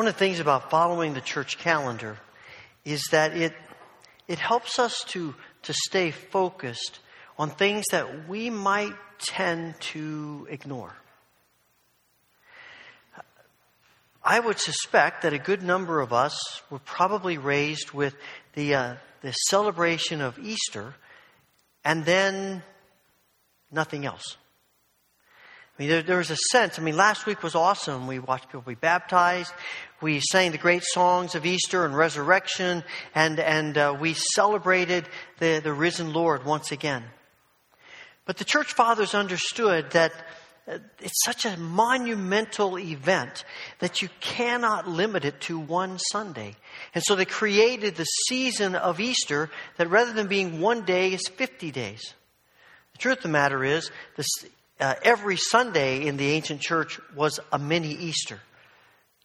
One of the things about following the church calendar is that it, it helps us to, to stay focused on things that we might tend to ignore. I would suspect that a good number of us were probably raised with the, uh, the celebration of Easter and then nothing else. I mean, there, there was a sense. I mean, last week was awesome. We watched people be baptized. We sang the great songs of Easter and resurrection, and, and uh, we celebrated the, the risen Lord once again. But the church fathers understood that uh, it's such a monumental event that you cannot limit it to one Sunday. And so they created the season of Easter that rather than being one day is 50 days. The truth of the matter is, this, uh, every Sunday in the ancient church was a mini Easter.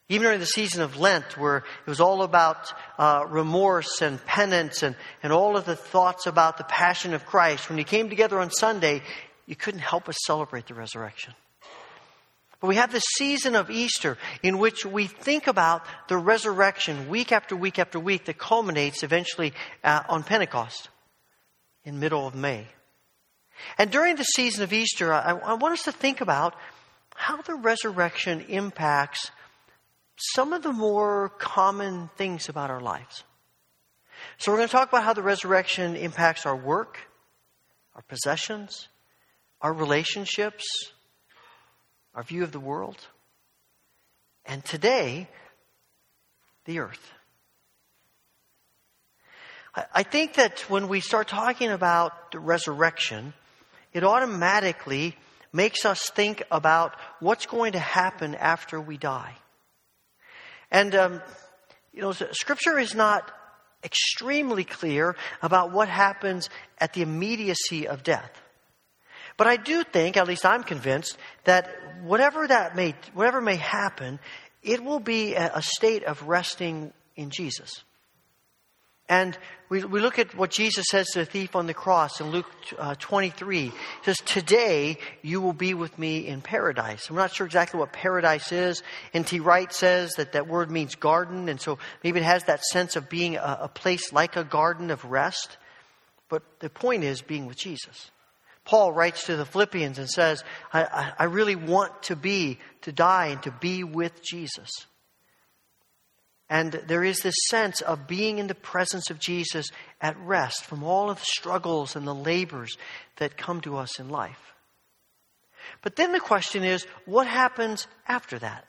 Even during the season of Lent, where it was all about uh, remorse and penance and, and all of the thoughts about the passion of Christ, when you came together on Sunday, you couldn't help but celebrate the resurrection. But we have this season of Easter in which we think about the resurrection week after week after week that culminates eventually uh, on Pentecost in middle of May. And during the season of Easter, I, I want us to think about how the resurrection impacts some of the more common things about our lives. So, we're going to talk about how the resurrection impacts our work, our possessions, our relationships, our view of the world, and today, the earth. I think that when we start talking about the resurrection, it automatically makes us think about what's going to happen after we die. And, um, you know, Scripture is not extremely clear about what happens at the immediacy of death. But I do think, at least I'm convinced, that whatever that may, whatever may happen, it will be a, state of resting in Jesus. And we, we look at what Jesus says to the thief on the cross in Luke uh, 23. He says, Today you will be with me in paradise. I'm not sure exactly what paradise is. N.T. Wright says that that word means garden, and so maybe it has that sense of being a, a place like a garden of rest. But the point is being with Jesus. Paul writes to the Philippians and says, I, I, I really want to be, to die, and to be with Jesus. And there is this sense of being in the presence of Jesus at rest from all of the struggles and the labors that come to us in life. But then the question is what happens after that?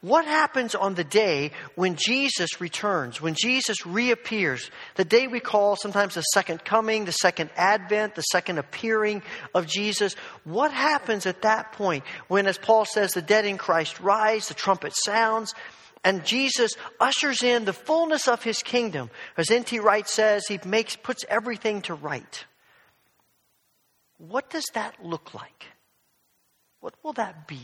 What happens on the day when Jesus returns, when Jesus reappears, the day we call sometimes the second coming, the second advent, the second appearing of Jesus? What happens at that point when, as Paul says, the dead in Christ rise, the trumpet sounds, and Jesus ushers in the fullness of his kingdom. As N.T. Wright says, he makes, puts everything to right. What does that look like? What will that be?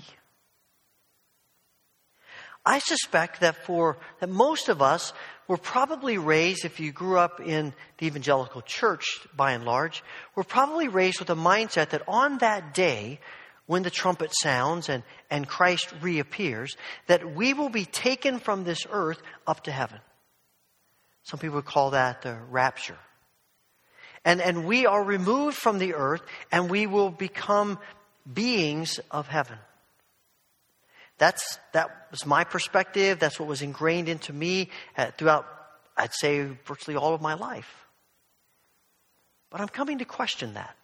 I suspect that for that most of us were probably raised, if you grew up in the evangelical church by and large, were probably raised with a mindset that on that day, when the trumpet sounds and, and Christ reappears, that we will be taken from this earth up to heaven. Some people call that the rapture. And, and we are removed from the earth and we will become beings of heaven. That's, that was my perspective. That's what was ingrained into me throughout, I'd say, virtually all of my life. But I'm coming to question that.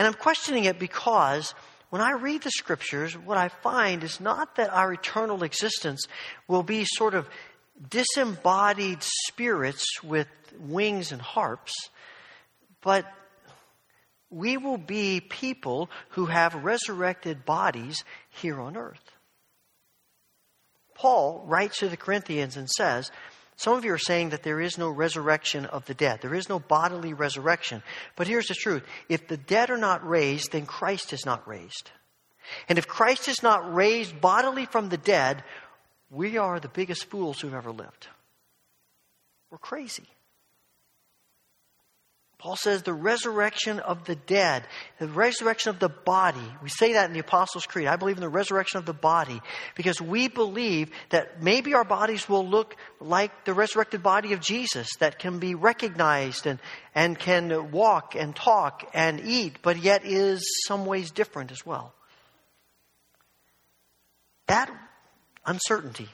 And I'm questioning it because when I read the scriptures, what I find is not that our eternal existence will be sort of disembodied spirits with wings and harps, but we will be people who have resurrected bodies here on earth. Paul writes to the Corinthians and says, some of you are saying that there is no resurrection of the dead. There is no bodily resurrection. But here's the truth. If the dead are not raised, then Christ is not raised. And if Christ is not raised bodily from the dead, we are the biggest fools who've ever lived. We're crazy. Paul says the resurrection of the dead, the resurrection of the body. We say that in the Apostles' Creed. I believe in the resurrection of the body because we believe that maybe our bodies will look like the resurrected body of Jesus that can be recognized and, and can walk and talk and eat, but yet is some ways different as well. That uncertainty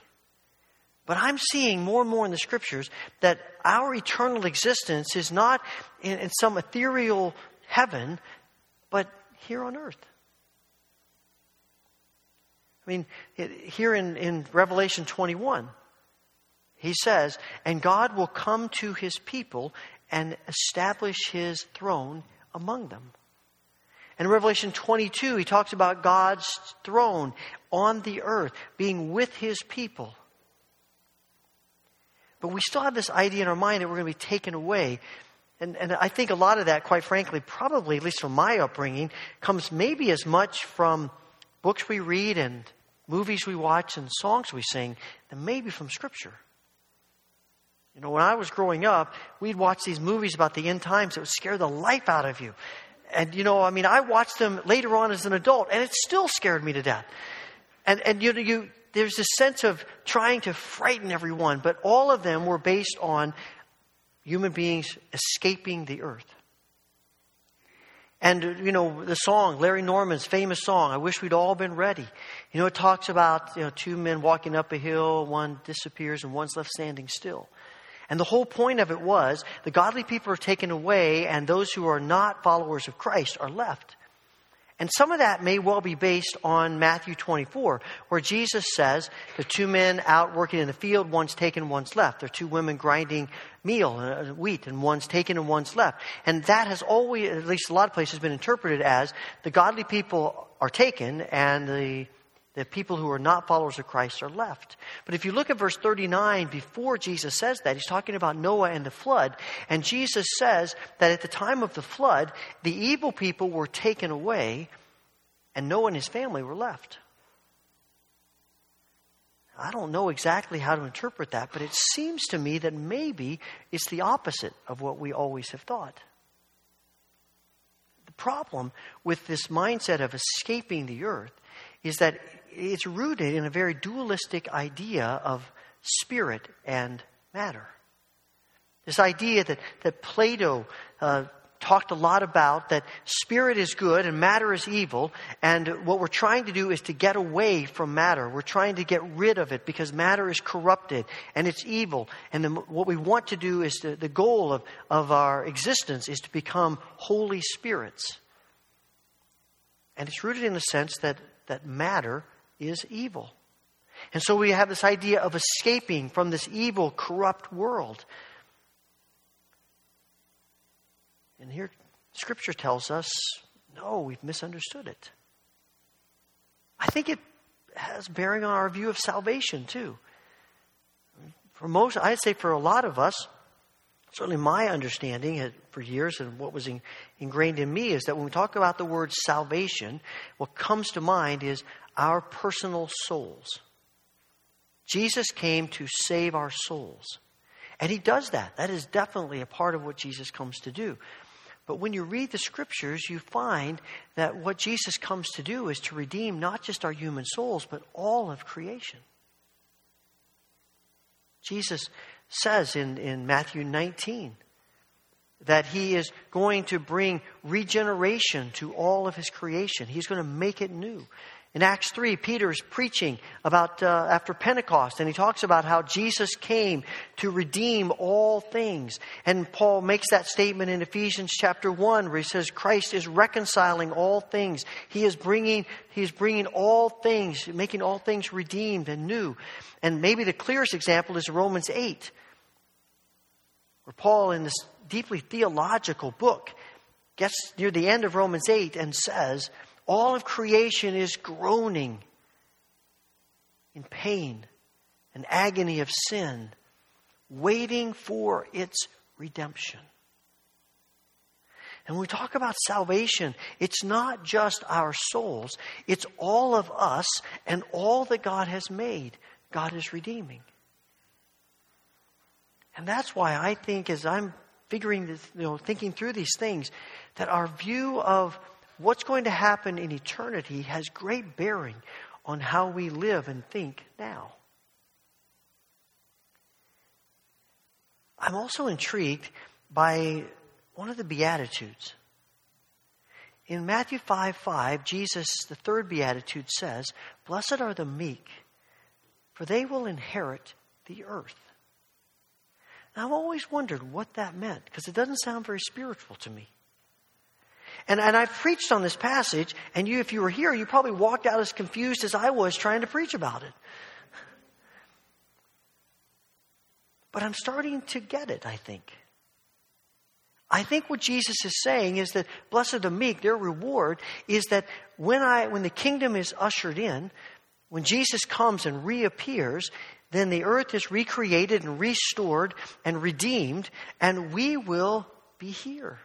but I'm seeing more and more in the scriptures that our eternal existence is not in, in some ethereal heaven, but here on earth. I mean, it, here in, in Revelation 21, he says, And God will come to his people and establish his throne among them. In Revelation 22, he talks about God's throne on the earth, being with his people. But we still have this idea in our mind that we're going to be taken away. And, and I think a lot of that, quite frankly, probably, at least from my upbringing, comes maybe as much from books we read and movies we watch and songs we sing than maybe from Scripture. You know, when I was growing up, we'd watch these movies about the end times that would scare the life out of you. And, you know, I mean, I watched them later on as an adult, and it still scared me to death. And, and you know, you, there's this sense of trying to frighten everyone, but all of them were based on human beings escaping the earth. And, you know, the song, Larry Norman's famous song, I Wish We'd All Been Ready. You know, it talks about, you know, two men walking up a hill, one disappears and one's left standing still. And the whole point of it was the godly people are taken away and those who are not followers of Christ are left. And some of that may well be based on Matthew 24, where Jesus says the two men out working in the field, one's taken, one's left. There are two women grinding meal, uh, wheat, and one's taken and one's left. And that has always, at least a lot of places, been interpreted as the godly people are taken and the the people who are not followers of Christ are left. But if you look at verse 39, before Jesus says that, he's talking about Noah and the flood. And Jesus says that at the time of the flood, the evil people were taken away, and Noah and his family were left. I don't know exactly how to interpret that, but it seems to me that maybe it's the opposite of what we always have thought. The problem with this mindset of escaping the earth is that it's rooted in a very dualistic idea of spirit and matter. This idea that, that Plato uh, talked a lot about that spirit is good and matter is evil, and what we're trying to do is to get away from matter. We're trying to get rid of it because matter is corrupted and it's evil. And the, what we want to do is to, the goal of, of our existence is to become holy spirits. And it's rooted in the sense that, that matter is evil. And so we have this idea of escaping from this evil, corrupt world. And here, Scripture tells us no, we've misunderstood it. I think it has bearing on our view of salvation, too. For most, I'd say for a lot of us, certainly my understanding for years and what was ingrained in me is that when we talk about the word salvation, what comes to mind is our personal souls. Jesus came to save our souls. And he does that. That is definitely a part of what Jesus comes to do. But when you read the scriptures, you find that what Jesus comes to do is to redeem not just our human souls, but all of creation. Jesus says in, in Matthew 19 that he is going to bring regeneration to all of his creation. He's going to make it new. In Acts 3, Peter is preaching about uh, after Pentecost, and he talks about how Jesus came to redeem all things. And Paul makes that statement in Ephesians chapter 1, where he says, Christ is reconciling all things. He is bringing, he is bringing all things, making all things redeemed and new. And maybe the clearest example is Romans 8, where Paul, in this deeply theological book, gets near the end of Romans 8 and says, all of creation is groaning in pain and agony of sin, waiting for its redemption. And when we talk about salvation, it's not just our souls, it's all of us and all that God has made, God is redeeming. And that's why I think, as I'm figuring this, you know, thinking through these things, that our view of what's going to happen in eternity has great bearing on how we live and think now. I'm also intrigued by one of the Beatitudes. In Matthew 5 5, Jesus, the third Beatitude, says, Blessed are the meek, for they will inherit the earth. Now, I've always wondered what that meant because it doesn't sound very spiritual to me. And, and I've preached on this passage, and you, if you were here, you probably walked out as confused as I was trying to preach about it. But I'm starting to get it, I think. I think what Jesus is saying is that blessed are the meek, their reward is that when I when the kingdom is ushered in, when Jesus comes and reappears, then the earth is recreated and restored and redeemed, and we will be here.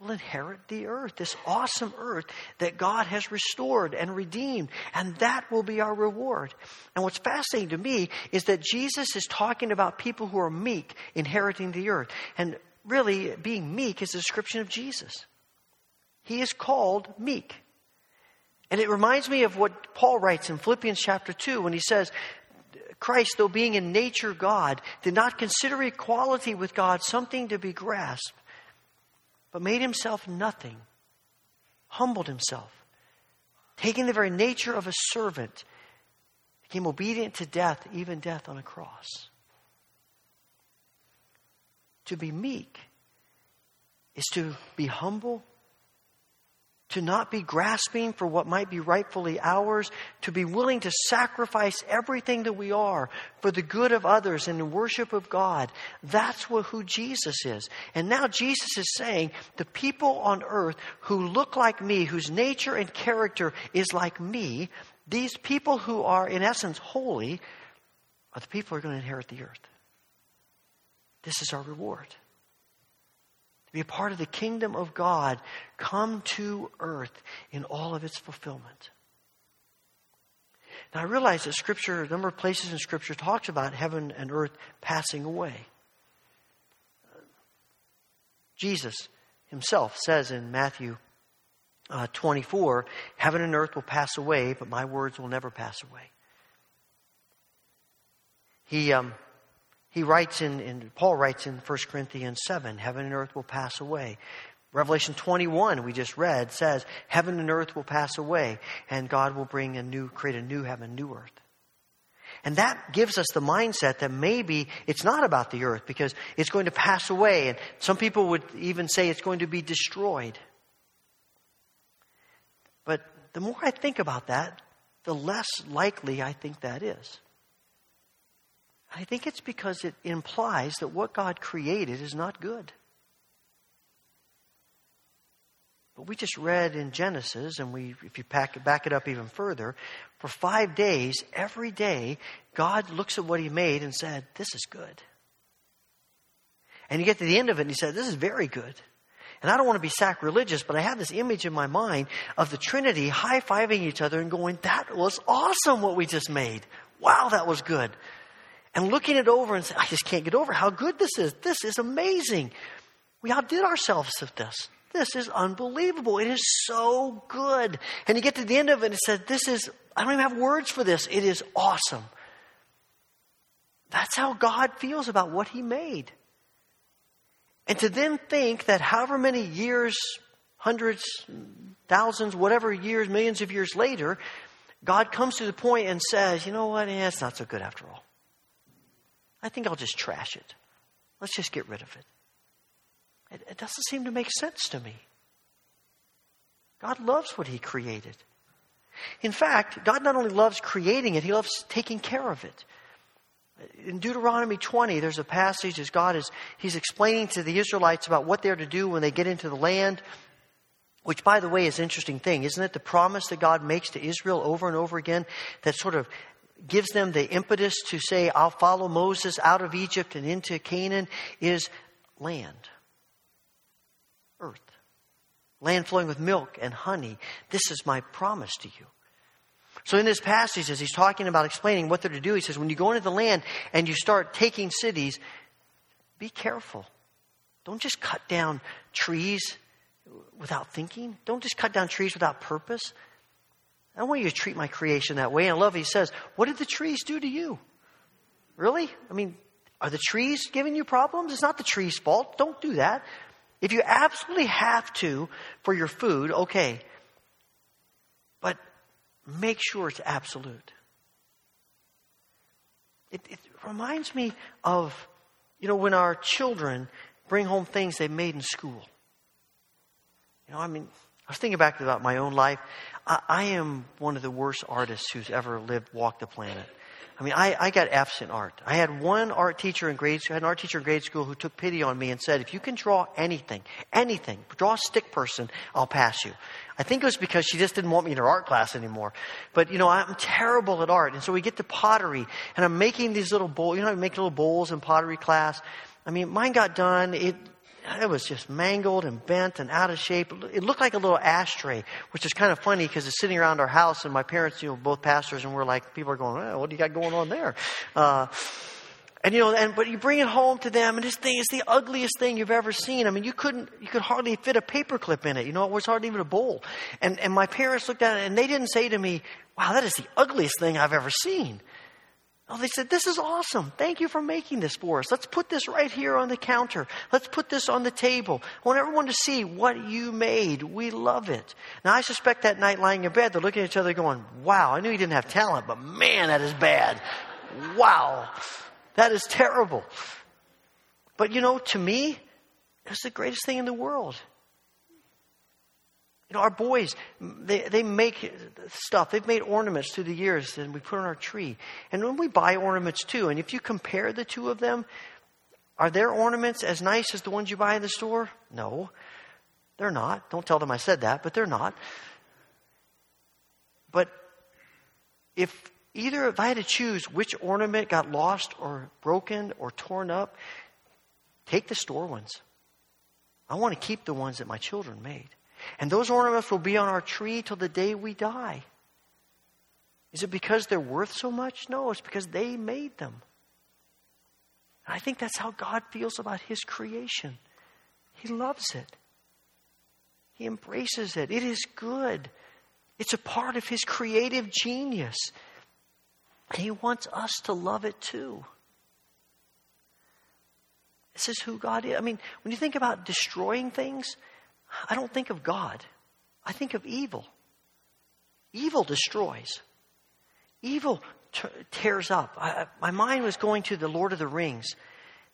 We'll inherit the earth, this awesome earth that God has restored and redeemed, and that will be our reward. And what's fascinating to me is that Jesus is talking about people who are meek inheriting the earth. And really, being meek is a description of Jesus. He is called meek. And it reminds me of what Paul writes in Philippians chapter 2 when he says, Christ, though being in nature God, did not consider equality with God something to be grasped, but made himself nothing, humbled himself, taking the very nature of a servant, became obedient to death, even death on a cross. To be meek is to be humble, to not be grasping for what might be rightfully ours, to be willing to sacrifice everything that we are for the good of others and the worship of God. That's what, who Jesus is. And now Jesus is saying the people on earth who look like me, whose nature and character is like me, these people who are in essence holy, are the people who are going to inherit the earth. This is our reward. Be a part of the kingdom of God come to earth in all of its fulfillment. Now I realize that Scripture, a number of places in Scripture talks about heaven and earth passing away. Jesus himself says in Matthew uh, 24, Heaven and earth will pass away, but my words will never pass away. He, um, he writes in, in, Paul writes in 1 Corinthians 7, heaven and earth will pass away. Revelation 21, we just read, says, heaven and earth will pass away, and God will bring a new, create a new heaven, new earth. And that gives us the mindset that maybe it's not about the earth because it's going to pass away. And some people would even say it's going to be destroyed. But the more I think about that, the less likely I think that is. I think it's because it implies that what God created is not good. But we just read in Genesis, and we, if you pack, back it up even further, for five days, every day, God looks at what He made and said, This is good. And you get to the end of it and He said, This is very good. And I don't want to be sacrilegious, but I have this image in my mind of the Trinity high fiving each other and going, That was awesome what we just made. Wow, that was good and looking it over and saying, I just can't get over how good this is. This is amazing. We outdid ourselves with this. This is unbelievable. It is so good. And you get to the end of it and it says, This is, I don't even have words for this. It is awesome. That's how God feels about what He made. And to then think that however many years, hundreds, thousands, whatever years, millions of years later, God comes to the point and says, You know what? Eh, it's not so good after all. I think I'll just trash it. Let's just get rid of it. It, it doesn't seem to make sense to me. God loves what He created. In fact, God not only loves creating it, He loves taking care of it. In Deuteronomy 20, there's a passage as God is He's explaining to the Israelites about what they're to do when they get into the land. Which, by the way, is an interesting thing, isn't it? The promise that God makes to Israel over and over again that sort of gives them the impetus to say, I'll follow Moses out of Egypt and into Canaan is land, earth, land flowing with milk and honey. This is my promise to you. So in this passage, as he's talking about explaining what they're to do, he says, when you go into the land and you start taking cities, be careful. Don't just cut down trees without thinking. Don't just cut down trees without purpose. I want you to treat my creation that way. And I love he says, What did the trees do to you? Really? I mean, are the trees giving you problems? It's not the tree's fault. Don't do that. If you absolutely have to for your food, okay. But make sure it's absolute. It, it reminds me of, you know, when our children bring home things they made in school. You know, I mean, I was thinking back about my own life. I, I am one of the worst artists who's ever lived, walked the planet. I mean, I, I got F's in art. I had one art teacher in grade school, had an art teacher in grade school who took pity on me and said, if you can draw anything, anything, draw a stick person, I'll pass you. I think it was because she just didn't want me in her art class anymore. But, you know, I'm terrible at art. And so we get to pottery, and I'm making these little bowls. You know, I make little bowls in pottery class. I mean, mine got done. It, it was just mangled and bent and out of shape. It looked like a little ashtray, which is kind of funny because it's sitting around our house, and my parents, you know, both pastors, and we're like, people are going, oh, "What do you got going on there?" Uh, and you know, and but you bring it home to them, and this thing is the ugliest thing you've ever seen. I mean, you couldn't, you could hardly fit a paperclip in it. You know, it was hardly even a bowl. And and my parents looked at it, and they didn't say to me, "Wow, that is the ugliest thing I've ever seen." Oh, they said, This is awesome. Thank you for making this for us. Let's put this right here on the counter. Let's put this on the table. I want everyone to see what you made. We love it. Now, I suspect that night lying in bed, they're looking at each other going, Wow, I knew he didn't have talent, but man, that is bad. Wow, that is terrible. But you know, to me, it's the greatest thing in the world. You know, our boys, they, they make stuff. They've made ornaments through the years and we put on our tree. And when we buy ornaments too, and if you compare the two of them, are their ornaments as nice as the ones you buy in the store? No, they're not. Don't tell them I said that, but they're not. But if either, if I had to choose which ornament got lost or broken or torn up, take the store ones. I want to keep the ones that my children made. And those ornaments will be on our tree till the day we die. Is it because they're worth so much? No, it's because they made them. And I think that's how God feels about His creation. He loves it, He embraces it. It is good, it's a part of His creative genius. And He wants us to love it too. This is who God is. I mean, when you think about destroying things, I don't think of God. I think of evil. Evil destroys. Evil t- tears up. I, my mind was going to the Lord of the Rings.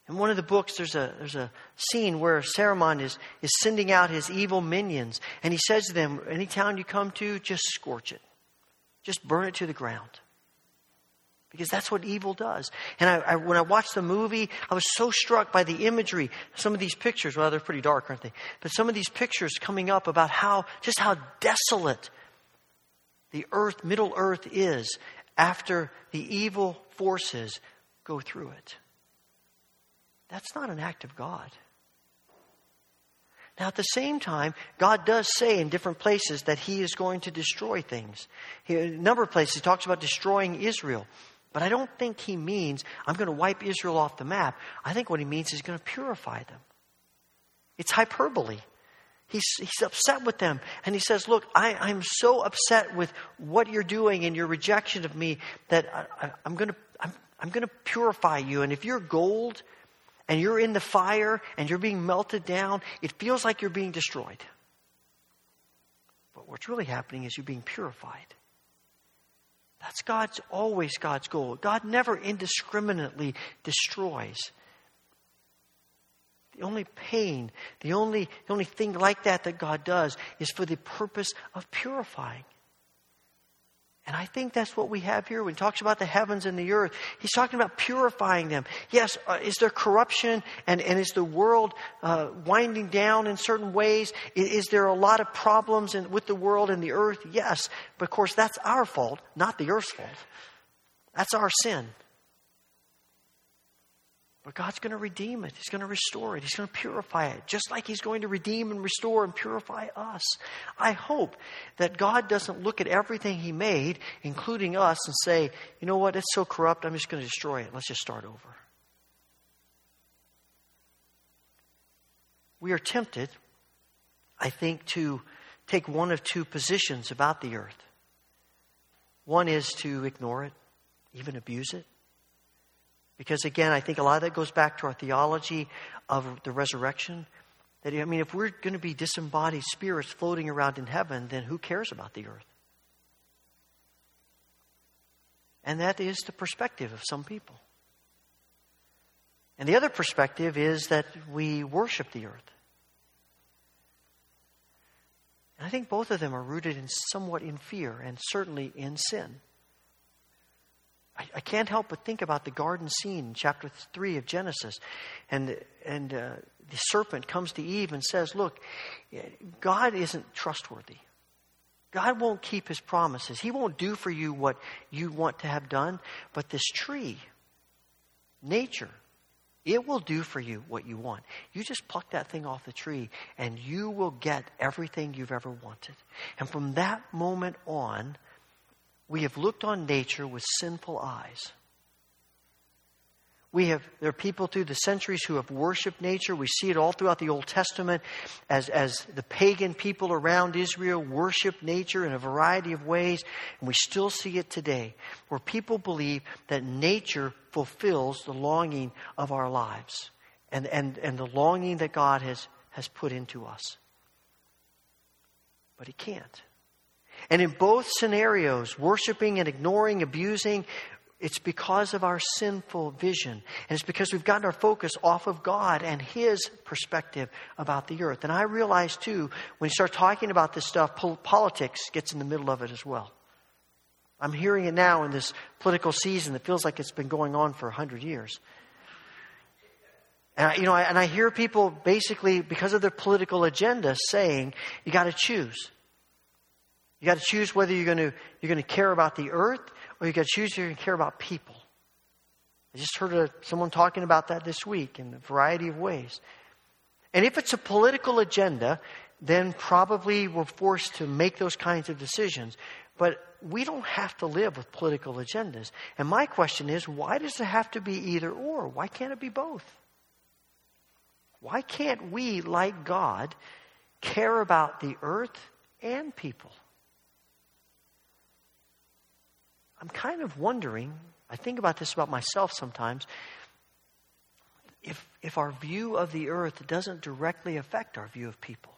In one of the books, there's a, there's a scene where Saruman is, is sending out his evil minions, and he says to them, Any town you come to, just scorch it. Just burn it to the ground because that's what evil does. And I, I, when I watched the movie, I was so struck by the imagery. Some of these pictures, well, they're pretty dark, aren't they? But some of these pictures coming up about how, just how desolate the earth, Middle Earth is after the evil forces go through it. That's not an act of God. Now, at the same time, God does say in different places that He is going to destroy things. He, a number of places, He talks about destroying Israel. But I don't think he means I'm going to wipe Israel off the map. I think what he means is he's going to purify them. It's hyperbole. He's, he's upset with them. And he says, Look, I, I'm so upset with what you're doing and your rejection of me that I, am going to, I'm, I'm going to purify you. And if you're gold and you're in the fire and you're being melted down, it feels like you're being destroyed. But what's really happening is you're being purified. That's God's always God's goal. God never indiscriminately destroys. The only pain, the only, the only thing like that that God does is for the purpose of purifying. And I think that's what we have here when he talks about the heavens and the earth. He's talking about purifying them. Yes, uh, is there corruption and, and is the world uh, winding down in certain ways? Is, is there a lot of problems in, with the world and the earth? Yes. But of course, that's our fault, not the earth's fault. That's our sin. But God's going to redeem it. He's going to restore it. He's going to purify it, just like He's going to redeem and restore and purify us. I hope that God doesn't look at everything He made, including us, and say, you know what, it's so corrupt, I'm just going to destroy it. Let's just start over. we are tempted, I think, to take one of two positions about the earth. One is to ignore it, even abuse it. Because again, I think a lot of that goes back to our theology of the resurrection. That, I mean, if we're going to be disembodied spirits floating around in heaven, then who cares about the earth? And that is the perspective of some people. And the other perspective is that we worship the earth. And I think both of them are rooted in somewhat in fear and certainly in sin. I, I can't help but think about the garden scene in chapter 3 of Genesis. And, and uh, the serpent comes to Eve and says, Look, God isn't trustworthy. God won't keep his promises. He won't do for you what you want to have done. But this tree, nature, it will do for you what you want. You just pluck that thing off the tree and you will get everything you've ever wanted. And from that moment on, we have looked on nature with sinful eyes. We have, there are people through the centuries who have worshiped nature. We see it all throughout the Old Testament as, as the pagan people around Israel worship nature in a variety of ways. And we still see it today, where people believe that nature fulfills the longing of our lives and, and, and the longing that God has, has put into us. But He can't. And in both scenarios, worshiping and ignoring, abusing, it's because of our sinful vision. And it's because we've gotten our focus off of God and His perspective about the earth. And I realize, too, when you start talking about this stuff, politics gets in the middle of it as well. I'm hearing it now in this political season that feels like it's been going on for 100 years. And I, you know, I, and I hear people basically, because of their political agenda, saying, you got to choose. You got to choose whether you're going to, you're going to care about the earth or you got to choose you're going to care about people. I just heard a, someone talking about that this week in a variety of ways. And if it's a political agenda, then probably we're forced to make those kinds of decisions. But we don't have to live with political agendas. And my question is why does it have to be either or? Why can't it be both? Why can't we, like God, care about the earth and people? I'm kind of wondering, I think about this about myself sometimes, if, if our view of the earth doesn't directly affect our view of people.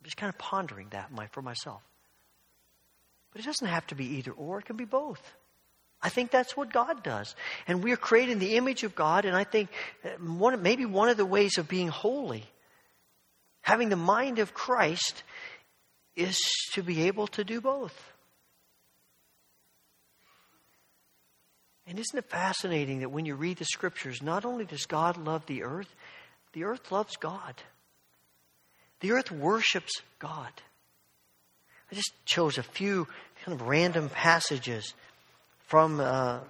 I'm just kind of pondering that for myself. But it doesn't have to be either or, it can be both. I think that's what God does. And we are created in the image of God, and I think uh, one, maybe one of the ways of being holy, having the mind of Christ, is to be able to do both. And isn't it fascinating that when you read the scriptures, not only does God love the earth, the earth loves God. The earth worships God. I just chose a few kind of random passages from, uh,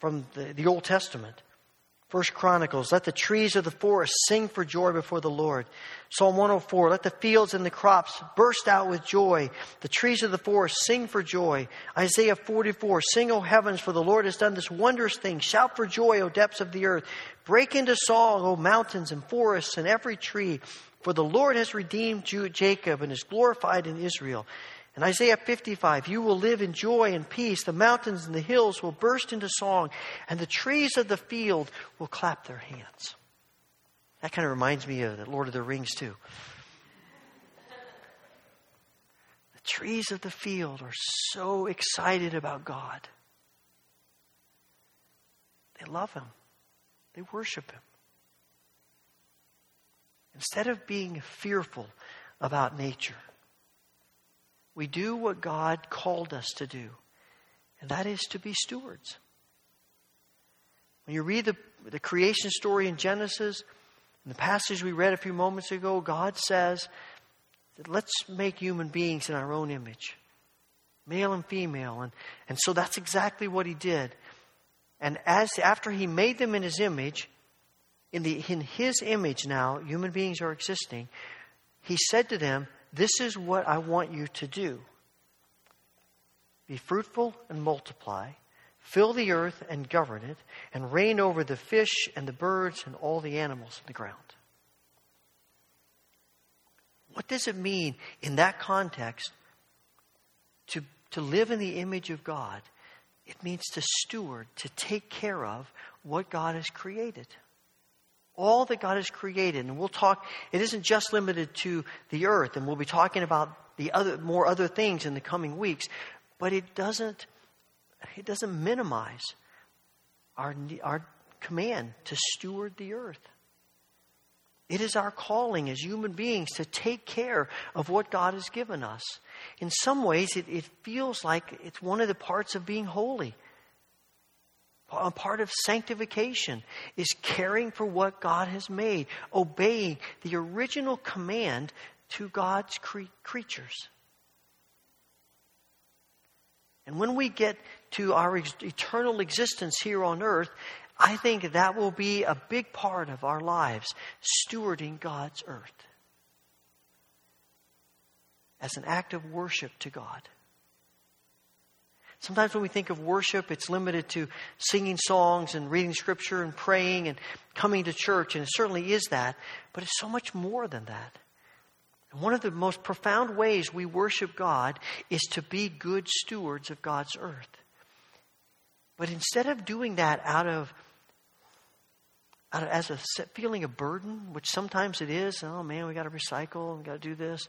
from the, the Old Testament. First Chronicles, let the trees of the forest sing for joy before the Lord. Psalm 104, let the fields and the crops burst out with joy. The trees of the forest sing for joy. Isaiah 44, sing, O heavens, for the Lord has done this wondrous thing. Shout for joy, O depths of the earth. Break into song, O mountains and forests and every tree. For the Lord has redeemed Jacob and is glorified in Israel. In Isaiah 55, you will live in joy and peace. The mountains and the hills will burst into song, and the trees of the field will clap their hands. That kind of reminds me of the Lord of the Rings, too. The trees of the field are so excited about God. They love Him, they worship Him. Instead of being fearful about nature, we do what God called us to do, and that is to be stewards. When you read the, the creation story in Genesis, in the passage we read a few moments ago, God says that let's make human beings in our own image, male and female. And, and so that's exactly what he did. And as after he made them in his image, in, the, in his image now, human beings are existing, he said to them, this is what I want you to do be fruitful and multiply, fill the earth and govern it, and reign over the fish and the birds and all the animals in the ground. What does it mean in that context to, to live in the image of God? It means to steward, to take care of what God has created. All that God has created. And we'll talk, it isn't just limited to the earth, and we'll be talking about the other, more other things in the coming weeks, but it doesn't, it doesn't minimize our, our command to steward the earth. It is our calling as human beings to take care of what God has given us. In some ways, it, it feels like it's one of the parts of being holy. A part of sanctification is caring for what God has made, obeying the original command to God's cre- creatures. And when we get to our ex- eternal existence here on earth, I think that will be a big part of our lives, stewarding God's earth as an act of worship to God. Sometimes when we think of worship, it's limited to singing songs and reading scripture and praying and coming to church, and it certainly is that, but it's so much more than that. And one of the most profound ways we worship God is to be good stewards of God's earth. But instead of doing that out of as a feeling of burden, which sometimes it is. Oh man, we got to recycle, we got to do this.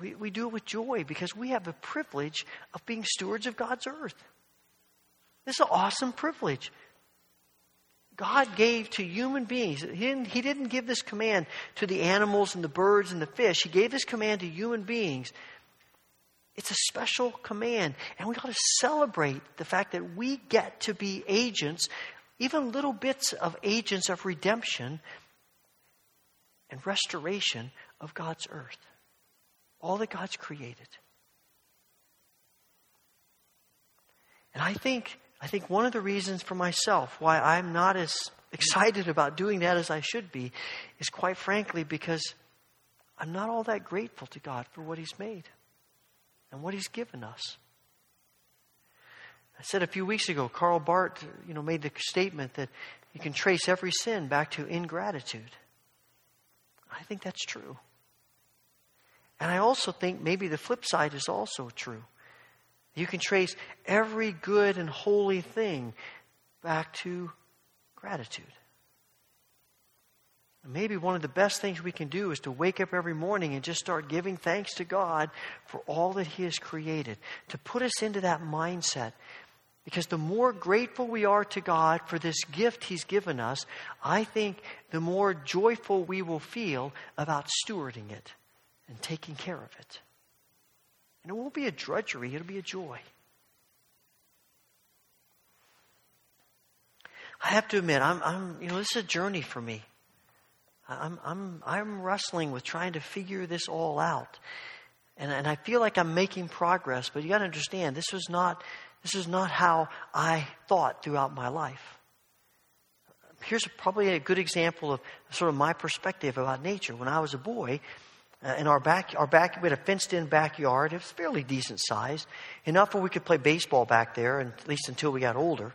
We, we do it with joy because we have the privilege of being stewards of God's earth. This is an awesome privilege. God gave to human beings. He didn't, he didn't give this command to the animals and the birds and the fish. He gave this command to human beings. It's a special command. And we ought to celebrate the fact that we get to be agents even little bits of agents of redemption and restoration of God's earth. All that God's created. And I think, I think one of the reasons for myself why I'm not as excited about doing that as I should be is quite frankly because I'm not all that grateful to God for what He's made and what He's given us. I said a few weeks ago, Karl Barth, you know, made the statement that you can trace every sin back to ingratitude. I think that's true. And I also think maybe the flip side is also true. You can trace every good and holy thing back to gratitude. Maybe one of the best things we can do is to wake up every morning and just start giving thanks to God for all that He has created, to put us into that mindset because the more grateful we are to God for this gift He's given us, I think the more joyful we will feel about stewarding it and taking care of it. And it won't be a drudgery, it'll be a joy. I have to admit, I'm, I'm, you know, this is a journey for me. I'm, I'm, I'm wrestling with trying to figure this all out. And, and I feel like I'm making progress, but you got to understand, this was not this is not how I thought throughout my life. Here's probably a good example of sort of my perspective about nature. When I was a boy, uh, in our back, our back, we had a fenced-in backyard. It was fairly decent size, enough where we could play baseball back there, and at least until we got older.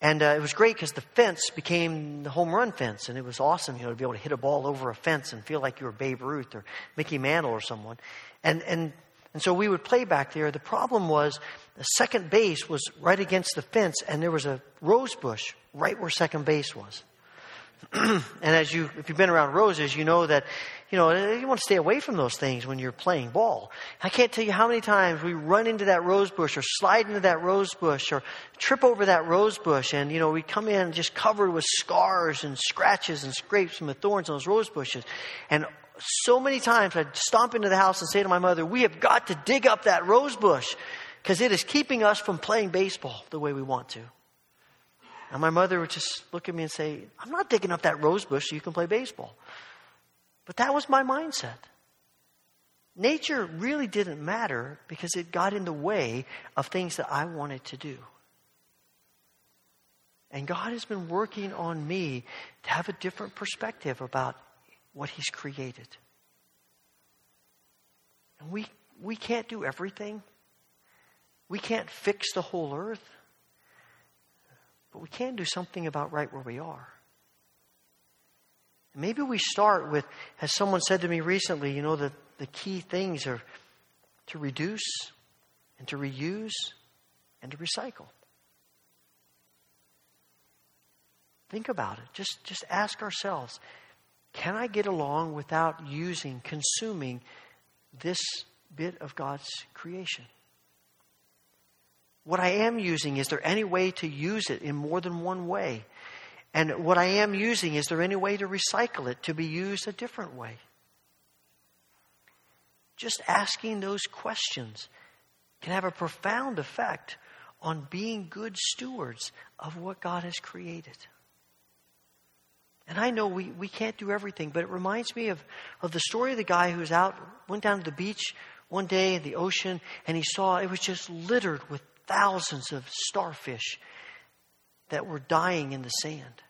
And uh, it was great because the fence became the home run fence, and it was awesome, you know, to be able to hit a ball over a fence and feel like you were Babe Ruth or Mickey Mantle or someone. And and and so we would play back there. The problem was the second base was right against the fence, and there was a rose bush right where second base was. and as you, if you've been around roses, you know that, you know, you want to stay away from those things when you're playing ball. I can't tell you how many times we run into that rose bush or slide into that rose bush or trip over that rose bush and, you know, we come in just covered with scars and scratches and scrapes from the thorns on those rose bushes. And so many times I'd stomp into the house and say to my mother, we have got to dig up that rose bush because it is keeping us from playing baseball the way we want to. And my mother would just look at me and say, I'm not digging up that rose bush so you can play baseball. But that was my mindset. Nature really didn't matter because it got in the way of things that I wanted to do. And God has been working on me to have a different perspective about what He's created. And we, we can't do everything. We can't fix the whole earth. But we can do something about right where we are. Maybe we start with, as someone said to me recently, you know, the, the key things are to reduce and to reuse and to recycle. Think about it. Just, just ask ourselves can I get along without using, consuming this bit of God's creation? What I am using, is there any way to use it in more than one way? And what I am using, is there any way to recycle it to be used a different way? Just asking those questions can have a profound effect on being good stewards of what God has created. And I know we, we can't do everything, but it reminds me of, of the story of the guy who's out, went down to the beach one day in the ocean, and he saw it was just littered with thousands of starfish that were dying in the sand.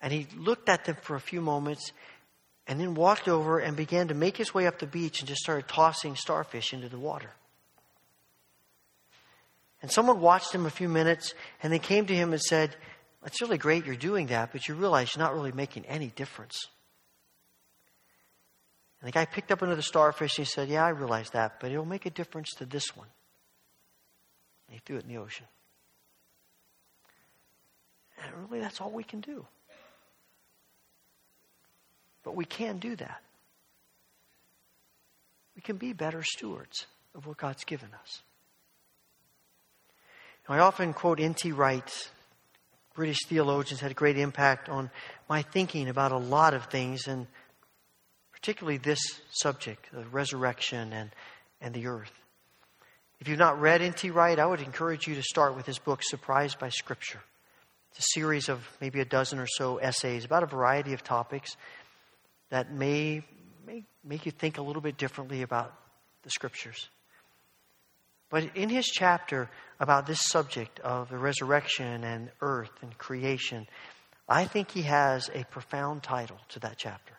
And he looked at them for a few moments and then walked over and began to make his way up the beach and just started tossing starfish into the water. And someone watched him a few minutes and they came to him and said, It's really great you're doing that, but you realize you're not really making any difference. And the guy picked up another starfish and he said, Yeah, I realize that, but it'll make a difference to this one. And he threw it in the ocean. And really, that's all we can do. But we can do that. We can be better stewards of what God's given us. Now, I often quote N.T. Wright. British theologians had a great impact on my thinking about a lot of things, and particularly this subject, the resurrection and, and the earth. If you've not read N.T. Wright, I would encourage you to start with his book, Surprised by Scripture. It's a series of maybe a dozen or so essays about a variety of topics that may, may make you think a little bit differently about the Scriptures. But in his chapter about this subject of the resurrection and earth and creation, I think he has a profound title to that chapter.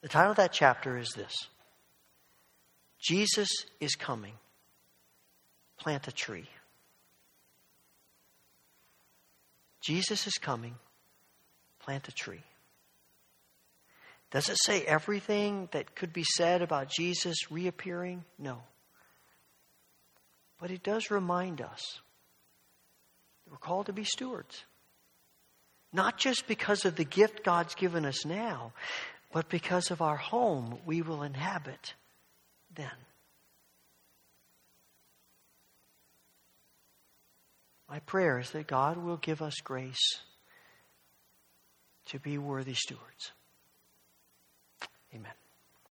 The title of that chapter is this Jesus is coming. Plant a tree. Jesus is coming. Plant a tree. Does it say everything that could be said about Jesus reappearing? No. But it does remind us that we're called to be stewards. Not just because of the gift God's given us now, but because of our home we will inhabit then. My prayer is that God will give us grace to be worthy stewards. Amen.